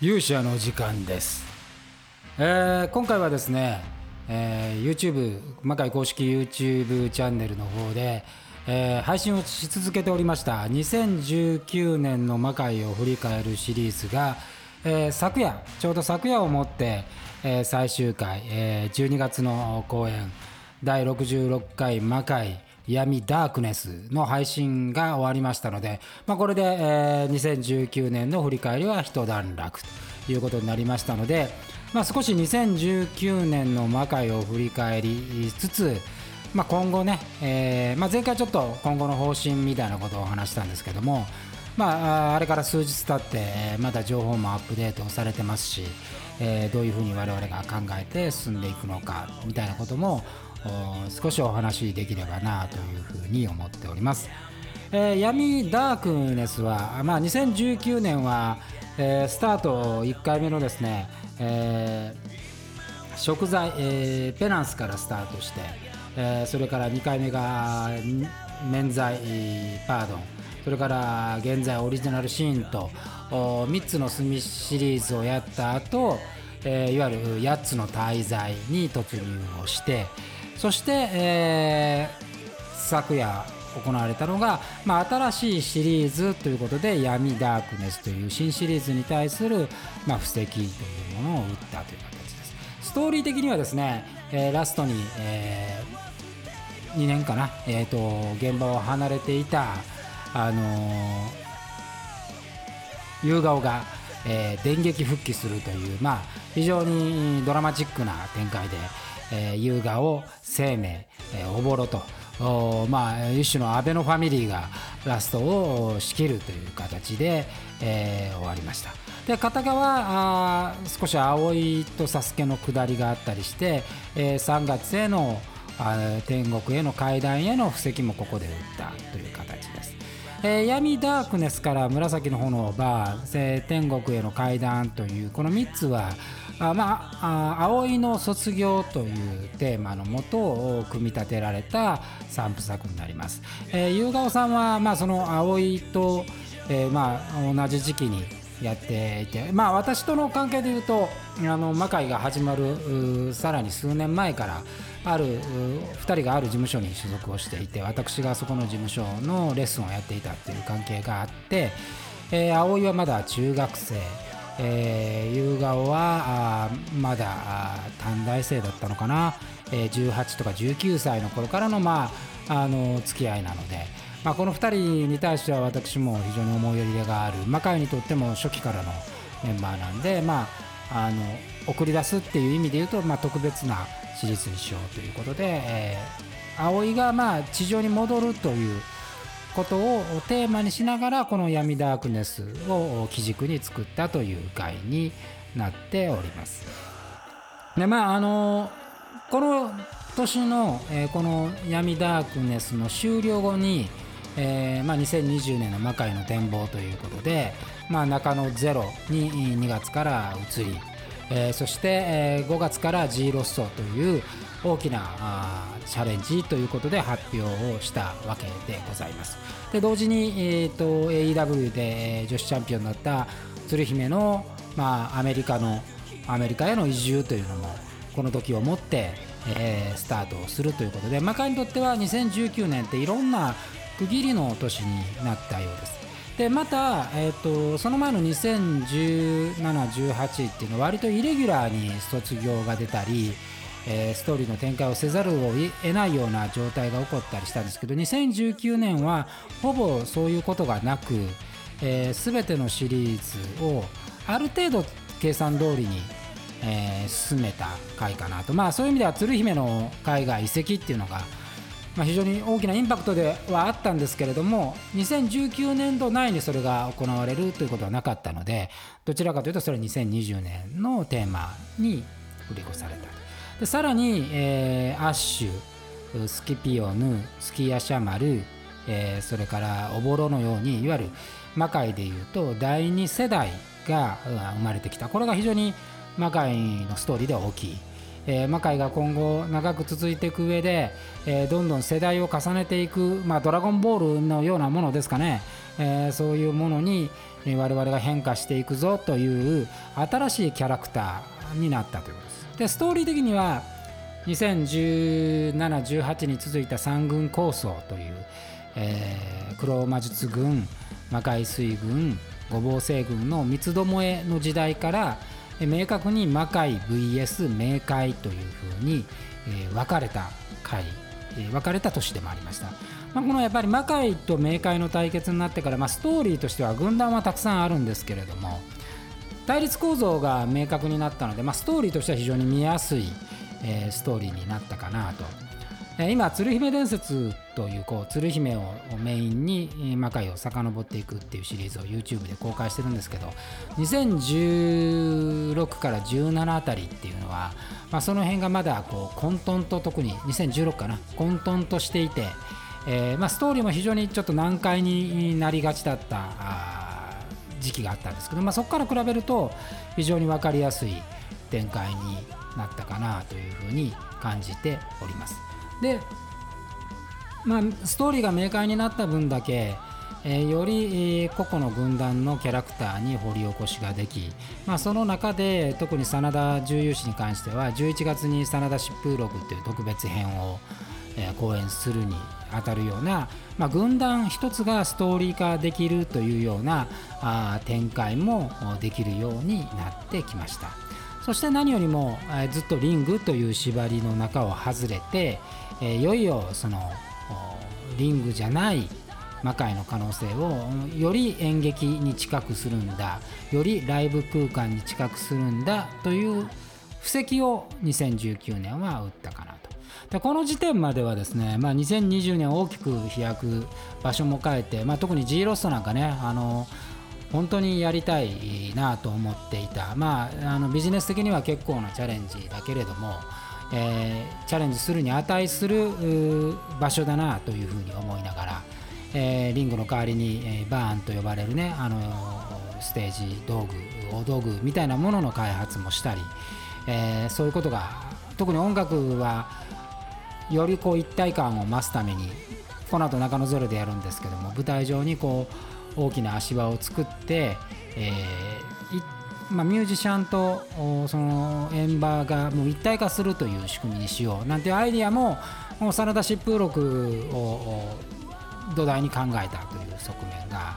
勇者の時間です、えー今回はですね、えー YouTube 魔界公式 YouTube チャンネルの方で、えー配信をし続けておりました2019年の魔界を振り返るシリーズが、えー昨夜ちょうど昨夜をもって、えー最終回、えー12月の公演第66回魔界闇ダークネスの配信が終わりましたので、まあ、これで、えー2019年の振り返りは一段落ということになりましたので、まあ、少し2019年の魔界を振り返りつつ、まあ、今後ね、えーまあ、前回ちょっと今後の方針みたいなことを話したんですけども、まあ、あれから数日経ってまだ情報もアップデートされてますし、えーどういうふうに我々が考えて進んでいくのかみたいなことも少しお話しできればなというふうに思っております。えー闇ダークネスは、まあ、2019年は、えースタート1回目のですね、えー食材、えペナンスからスタートして、えそれから2回目が免罪パードンそれから現在オリジナルシーンと3つの墨シリーズをやった後、えいわゆる8つの大罪に突入をしてそして、えー昨夜行われたのが、まあ、新しいシリーズということで闇ダークネスという新シリーズに対する、まあ、布石というものを打ったという形です。ストーリー的にはですね、えーラストに、え2年かな、えー、と現場を離れていたあのー夕顔が、えー電撃復帰するという、まあ、非常にドラマチックな展開で、えー夕顔生命、えーおぼろと。まあ、一種の安倍のファミリーがラストを仕切るという形で、えー終わりました。で片側あ少し葵とサスケの下りがあったりして、えー3月へのあ天国への階段への布石もここで打ったという形です。えー闇ダークネスから紫の炎バー、えー天国への階段というこの3つはあまああ葵の卒業というテーマのもとを組み立てられた3部作になります。えー、夕顔さんは、まあ、その葵と、えーまあ、同じ時期にやっていて、まあ、私との関係でいうとあの魔界が始まるさらに数年前からある2人がある事務所に所属をしていて私がそこの事務所のレッスンをやっていたっていう関係があって、えー葵はまだ中学生、えー夕顔はまだ短大生だったのかな、えー18とか19歳の頃からの,、まあ、あの付き合いなので。まあ、この2人に対しては私も非常に思いやりがある魔界にとっても初期からのメンバーなんで、まあ、あの送り出すっていう意味で言うと、まあ、特別なシリーズにしようということで、えー葵がまあ地上に戻るということをテーマにしながらこの闇ダークネスを基軸に作ったという回になっております。でまああのこの年の、えーこの闇ダークネスの終了後に、えーまあ、2020年の魔界の展望ということで、まあ、中野ゼロに2月から移り、えーそして、えー5月から G ロッソという大きなチャレンジということで発表をしたわけでございます。で同時に、えー、と AEW で女子チャンピオンになった鶴姫の、まあ、アメリカのアメリカへの移住というのもこの時をもって、えースタートをするということで魔界にとっては2019年っていろんな区切りの年になったようです。でまた、えー、とその前の201718っていうのは割とイレギュラーに卒業が出たり、えーストーリーの展開をせざるを得ないような状態が起こったりしたんですけど2019年はほぼそういうことがなく、えー、全てのシリーズをある程度計算通りに、えー進めた回かなと。まあそういう意味では鶴姫の回が遺跡っていうのが、まあ、非常に大きなインパクトではあったんですけれども2019年度内にそれが行われるということはなかったのでどちらかというとそれは2020年のテーマに振り越されたでさらに、えーアッシュスキピオヌスキヤシャマル、えーそれからオボロのようにいわゆる魔界でいうと第2世代が生まれてきた。これが非常に魔界のストーリーでは大きい、えー魔界が今後長く続いていく上で、えーどんどん世代を重ねていく、まあ、ドラゴンボールのようなものですかね、えー、そういうものに我々が変化していくぞという新しいキャラクターになったということです。でストーリー的には2017-18に続いた三軍構想という、えー、黒魔術軍魔界水軍五芒星軍の三つどもえの時代から明確に魔界 VS 冥界というふうに、え、分かれた回、え、分かれた年でもありました。まあ、このやっぱり魔界と冥界の対決になってから、まあ、ストーリーとしては軍団はたくさんあるんですけれども対立構造が明確になったので、まあ、ストーリーとしては非常に見やすい、え、ストーリーになったかなと。今、鶴姫伝説というこう鶴姫をメインに魔界を遡っていくっていうシリーズを YouTube で公開してるんですけど2016から17あたりっていうのは、まあ、その辺がまだこう混沌と特に2016かな混沌としていて、えーまあ、ストーリーも非常にちょっと難解になりがちだった時期があったんですけど、まあ、そこから比べると非常に分かりやすい展開になったかなというふうに感じております。で、まあ、ストーリーが明快になった分だけえー、より、えー、個々の軍団のキャラクターに掘り起こしができ、まあ、その中で特に真田重勇士に関しては11月に真田疾風録という特別編を、えー、公演するにあたるような、まあ、軍団一つがストーリー化できるというようなあ展開もできるようになってきました。そして何よりも、え、ずっとリングという縛りの中を外れて、え、いよいよそのリングじゃない魔界の可能性をより演劇に近くするんだよりライブ空間に近くするんだという布石を2019年は打ったかなと。でこの時点まではですね、まあ、2020年大きく飛躍場所も変えて、まあ、特に G ロストなんかねあの本当にやりたいなと思っていた、まあ、あのビジネス的には結構なチャレンジだけれども、えー、チャレンジするに値する場所だなというふうに思いながら、えー、リングの代わりに、えー、バーンと呼ばれるねあのステージ道具大道具みたいなものの開発もしたり、えー、そういうことが特に音楽はよりこう一体感を増すためにこの後中野ゼロでやるんですけども舞台上にこう大きな足場を作って、えーまあ、ミュージシャンとその円盤がもう一体化するという仕組みにしようなんていうアイディアももう真田疾風録を土台に考えたという側面が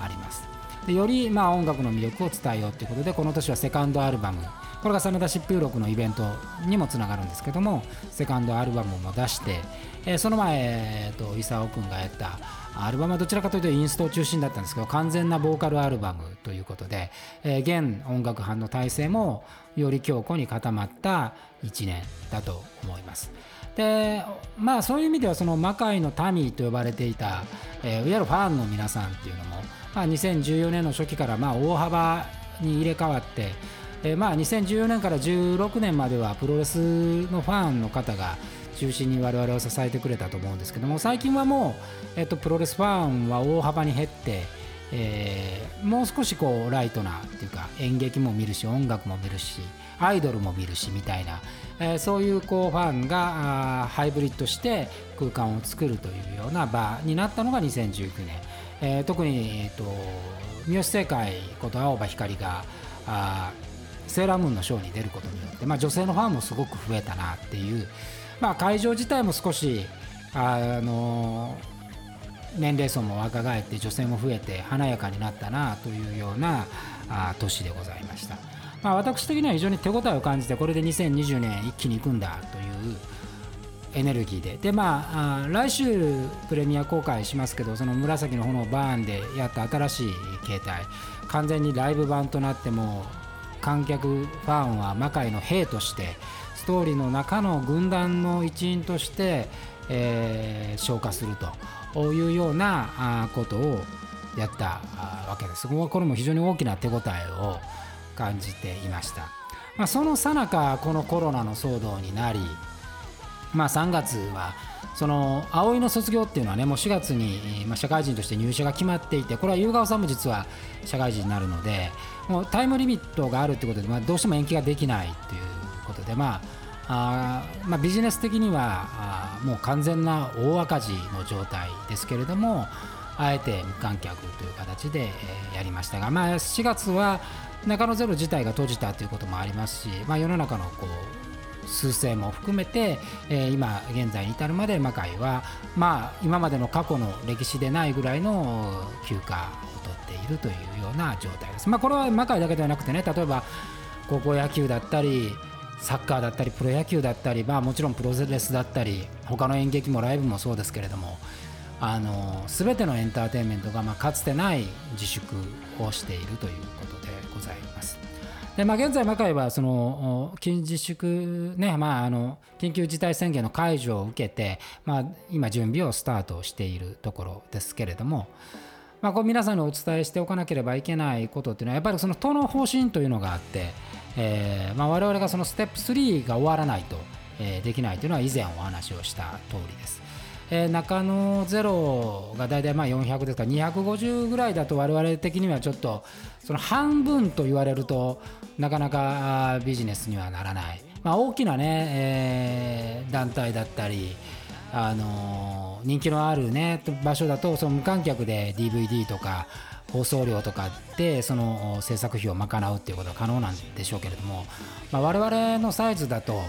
あります。でよりまあ音楽の魅力を伝えようということでこの年はセカンドアルバム。これが真田疾風録のイベントにもつながるんですけどもセカンドアルバムも出して、えー、その前、えーと、功君がやったアルバムはどちらかというとインストを中心だったんですけど完全なボーカルアルバムということで、えー、現音楽班の体制もより強固に固まった1年だと思います。でまあそういう意味ではその魔界の民と呼ばれていた、えー、いわゆるファンの皆さんっていうのも、まあ、2014年の初期からまあ大幅に入れ替わって、えー、まあ2014年から16年まではプロレスのファンの方が中心に我々を支えてくれたと思うんですけども最近はもう、えっと、プロレスファンは大幅に減って、えー、もう少しこうライトなっていうか演劇も見るし音楽も見るしアイドルも見るしみたいな、えー、そういうこうファンがハイブリッドして空間を作るというような場になったのが2019年、えー、特に、えーと、三好正解こと青葉光があセーラームーンのショーに出ることによって、まあ、女性のファンもすごく増えたなっていう、まあ、会場自体も少しあの年齢層も若返って女性も増えて華やかになったなというようなあ年でございました。まあ、私的には非常に手応えを感じてこれで2020年一気に行くんだというエネルギーででまあ来週プレミア公開しますけどその紫の炎バーンでやった新しい形態完全にライブ版となっても観客ファンは魔界の兵としてストーリーの中の軍団の一員として、えー、消化するというようなことをやったわけです。これも非常に大きな手応えを感じていました、まあ、そのさなかこのコロナの騒動になり、まあ、3月はその葵の卒業っていうのはねもう4月に、まあ、社会人として入社が決まっていてこれは夕顔さんも実は社会人になるのでもうタイムリミットがあるってことで、まあ、どうしても延期ができないということでまあまあ、ビジネス的にはもう完全な大赤字の状態ですけれどもあえて無観客という形で、えやりましたが、まあ、4月は中野ゼロ自体が閉じたということもありますし、まあ、世の中のこう数勢も含めて、えー、今現在に至るまで魔界は、まあ、今までの過去の歴史でないぐらいの休暇を取っているというような状態です。まあ、これは魔界だけではなくてね例えば高校野球だったりサッカーだったりプロ野球だったり、まあ、もちろんプロレスだったり他の演劇もライブもそうですけれどもあの全てのエンターテインメントが、まあ、かつてない自粛をしているということでございます。でまあ、現在、魔界はその緊自粛、ねまあ、あの緊急事態宣言の解除を受けて、まあ、今、準備をスタートしているところですけれども、まあ、こう皆さんにお伝えしておかなければいけないことっていうのは、やっぱりその党の方針というのがあって、えーまあ、我々がそのステップ3が終わらないと、えー、できないというのは以前お話をした通りです。えー、中野ゼロが大体まあ400ですから250ぐらいだと我々的にはちょっとその半分と言われるとなかなかビジネスにはならない、まあ、大きなね、えー、団体だったりあの人気のあるね場所だとその無観客で DVD とか放送料とかでその制作費を賄うっていうことは可能なんでしょうけれども、まあ、我々のサイズだと、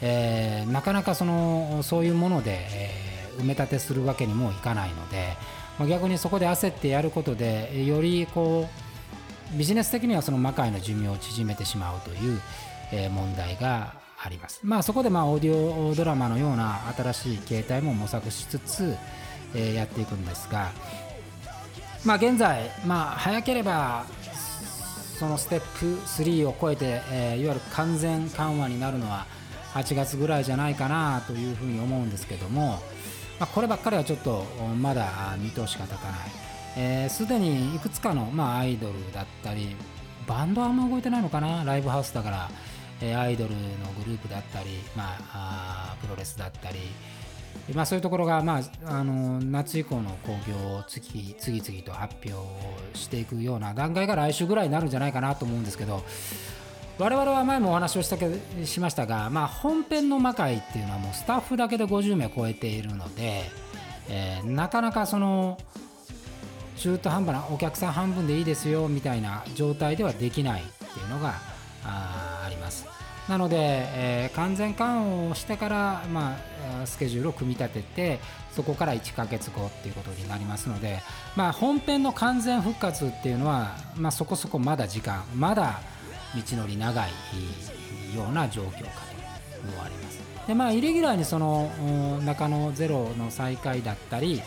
えー、なかなかそのそういうもので、えー埋め立てするわけにもいかないので、まあ、逆にそこで焦ってやることでよりこうビジネス的にはその魔界の寿命を縮めてしまうという、え問題があります。まあ、そこでまあオーディオドラマのような新しい形態も模索しつつ、えやっていくんですが、まあ、現在、まあ、早ければそのステップ3を超えて、えいわゆる完全緩和になるのは8月ぐらいじゃないかなというふうに思うんですけども、まあ、こればっかりはちょっとまだ見通しが立たない。すで、えー、にいくつかの、まあ、アイドルだったりバンドはあんま動いてないのかな？ライブハウスだから、えー、アイドルのグループだったり、まあ、あプロレスだったり、まあ、そういうところが、まあ、あの夏以降の興行を次次々と発表していくような段階が来週ぐらいになるんじゃないかなと思うんですけど我々は前もお話をしたけしましたが、まあ、本編の魔界っていうのはもうスタッフだけで50名超えているので、えー、なかなかその中途半端なお客さん半分でいいですよみたいな状態ではできないっていうのがああります。なので、えー、完全緩和をしてから、まあ、スケジュールを組み立ててそこから1ヶ月後っていうことになりますので、まあ、本編の完全復活っていうのは、まあ、そこそこまだ時間まだ道のり長いような状況かと思われます。でまあ、イレギュラーにその中野ゼロの再開だったり、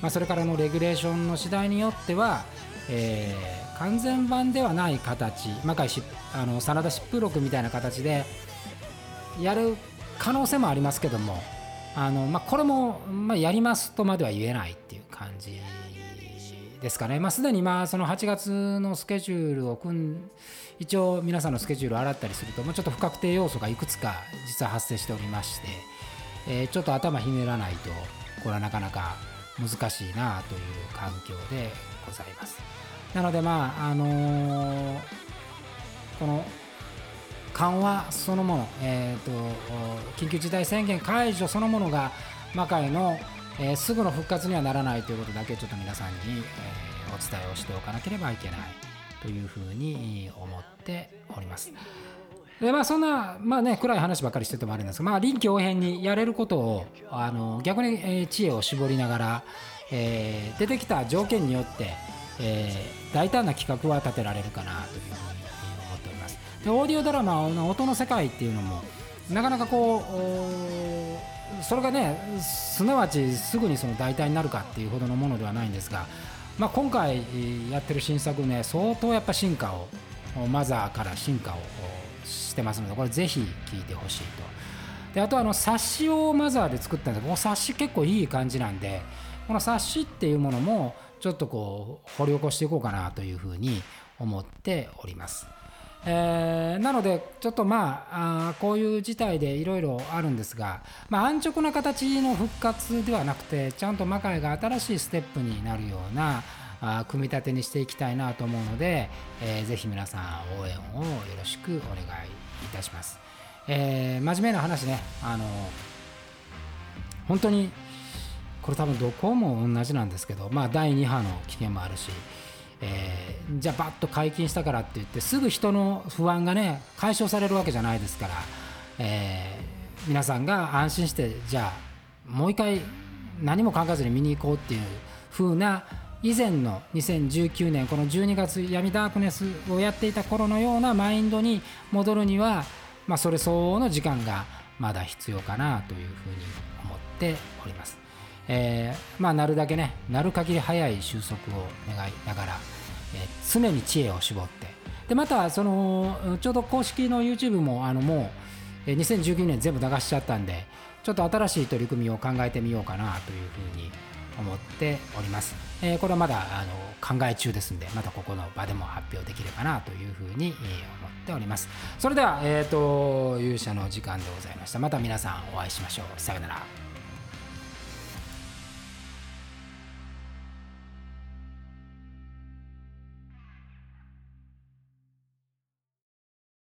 まあ、それからのレギュレーションの次第によっては、えー、完全版ではない形、魔界しあの真田疾風録みたいな形でやる可能性もありますけども、あのまあ、これも、まあ、やりますとまでは言えないっていう感じですかね、まあ、すでにまあその8月のスケジュールを組ん一応皆さんのスケジュールを洗ったりすると、まあ、ちょっと不確定要素がいくつか実は発生しておりまして、えー、ちょっと頭ひねらないとこれはなかなか難しいなという環境でございます。なのでまああのー、この緩和そのもの、えーと、緊急事態宣言解除そのものが魔界の、えー、すぐの復活にはならないということだけちょっと皆さんに、えー、お伝えをしておかなければいけないというふうに思っております。でまあ、そんな、まあね、暗い話ばっかりしててもあるんですが、まあ、臨機応変にやれることをあの逆に、え知恵を絞りながら、えー、出てきた条件によって、えー、大胆な企画は立てられるかなというふうに思っております。でオーディオドラマの音の世界っていうのもなかなかこうそれがねすなわちすぐにその代替になるかっていうほどのものではないんですがまあ、今回やってる新作ね相当やっぱ進化をマザーから進化をしてますのでこれぜひ聞いてほしいとであとあの冊子をマザーで作ったんですこの冊子結構いい感じなんでこの冊子っていうものもちょっとこう掘り起こしていこうかなというふうに思っております。えー、なのでちょっとまああこういう事態でいろいろあるんですが、まあ、安直な形の復活ではなくてちゃんと魔界が新しいステップになるようなあ組み立てにしていきたいなと思うので、えー、ぜひ皆さん応援をよろしくお願いいたします。えー、真面目な話ねあの本当にこれ多分どこも同じなんですけど、まあ、第2波の危険もあるし、えー、じゃあバッと解禁したからって言ってすぐ人の不安がね解消されるわけじゃないですから、えー、皆さんが安心してじゃあもう一回何も考えずに見に行こうっていう風な以前の2019年この12月闇ダークネスをやっていた頃のようなマインドに戻るには、まあ、それ相応の時間がまだ必要かなというふうに思っております。えー、まあなるだけねなる限り早い収束を願いながら、えー、常に知恵を絞って。でまたそのちょうど公式の YouTube もあのもう2019年全部流しちゃったんでちょっと新しい取り組みを考えてみようかなというふうに思っております、えー、これはまだあの考え中ですんでまたここの場でも発表できればなというふうに思っております。それでは、えーと、勇者の時間でございました。また皆さんお会いしましょう。さようなら。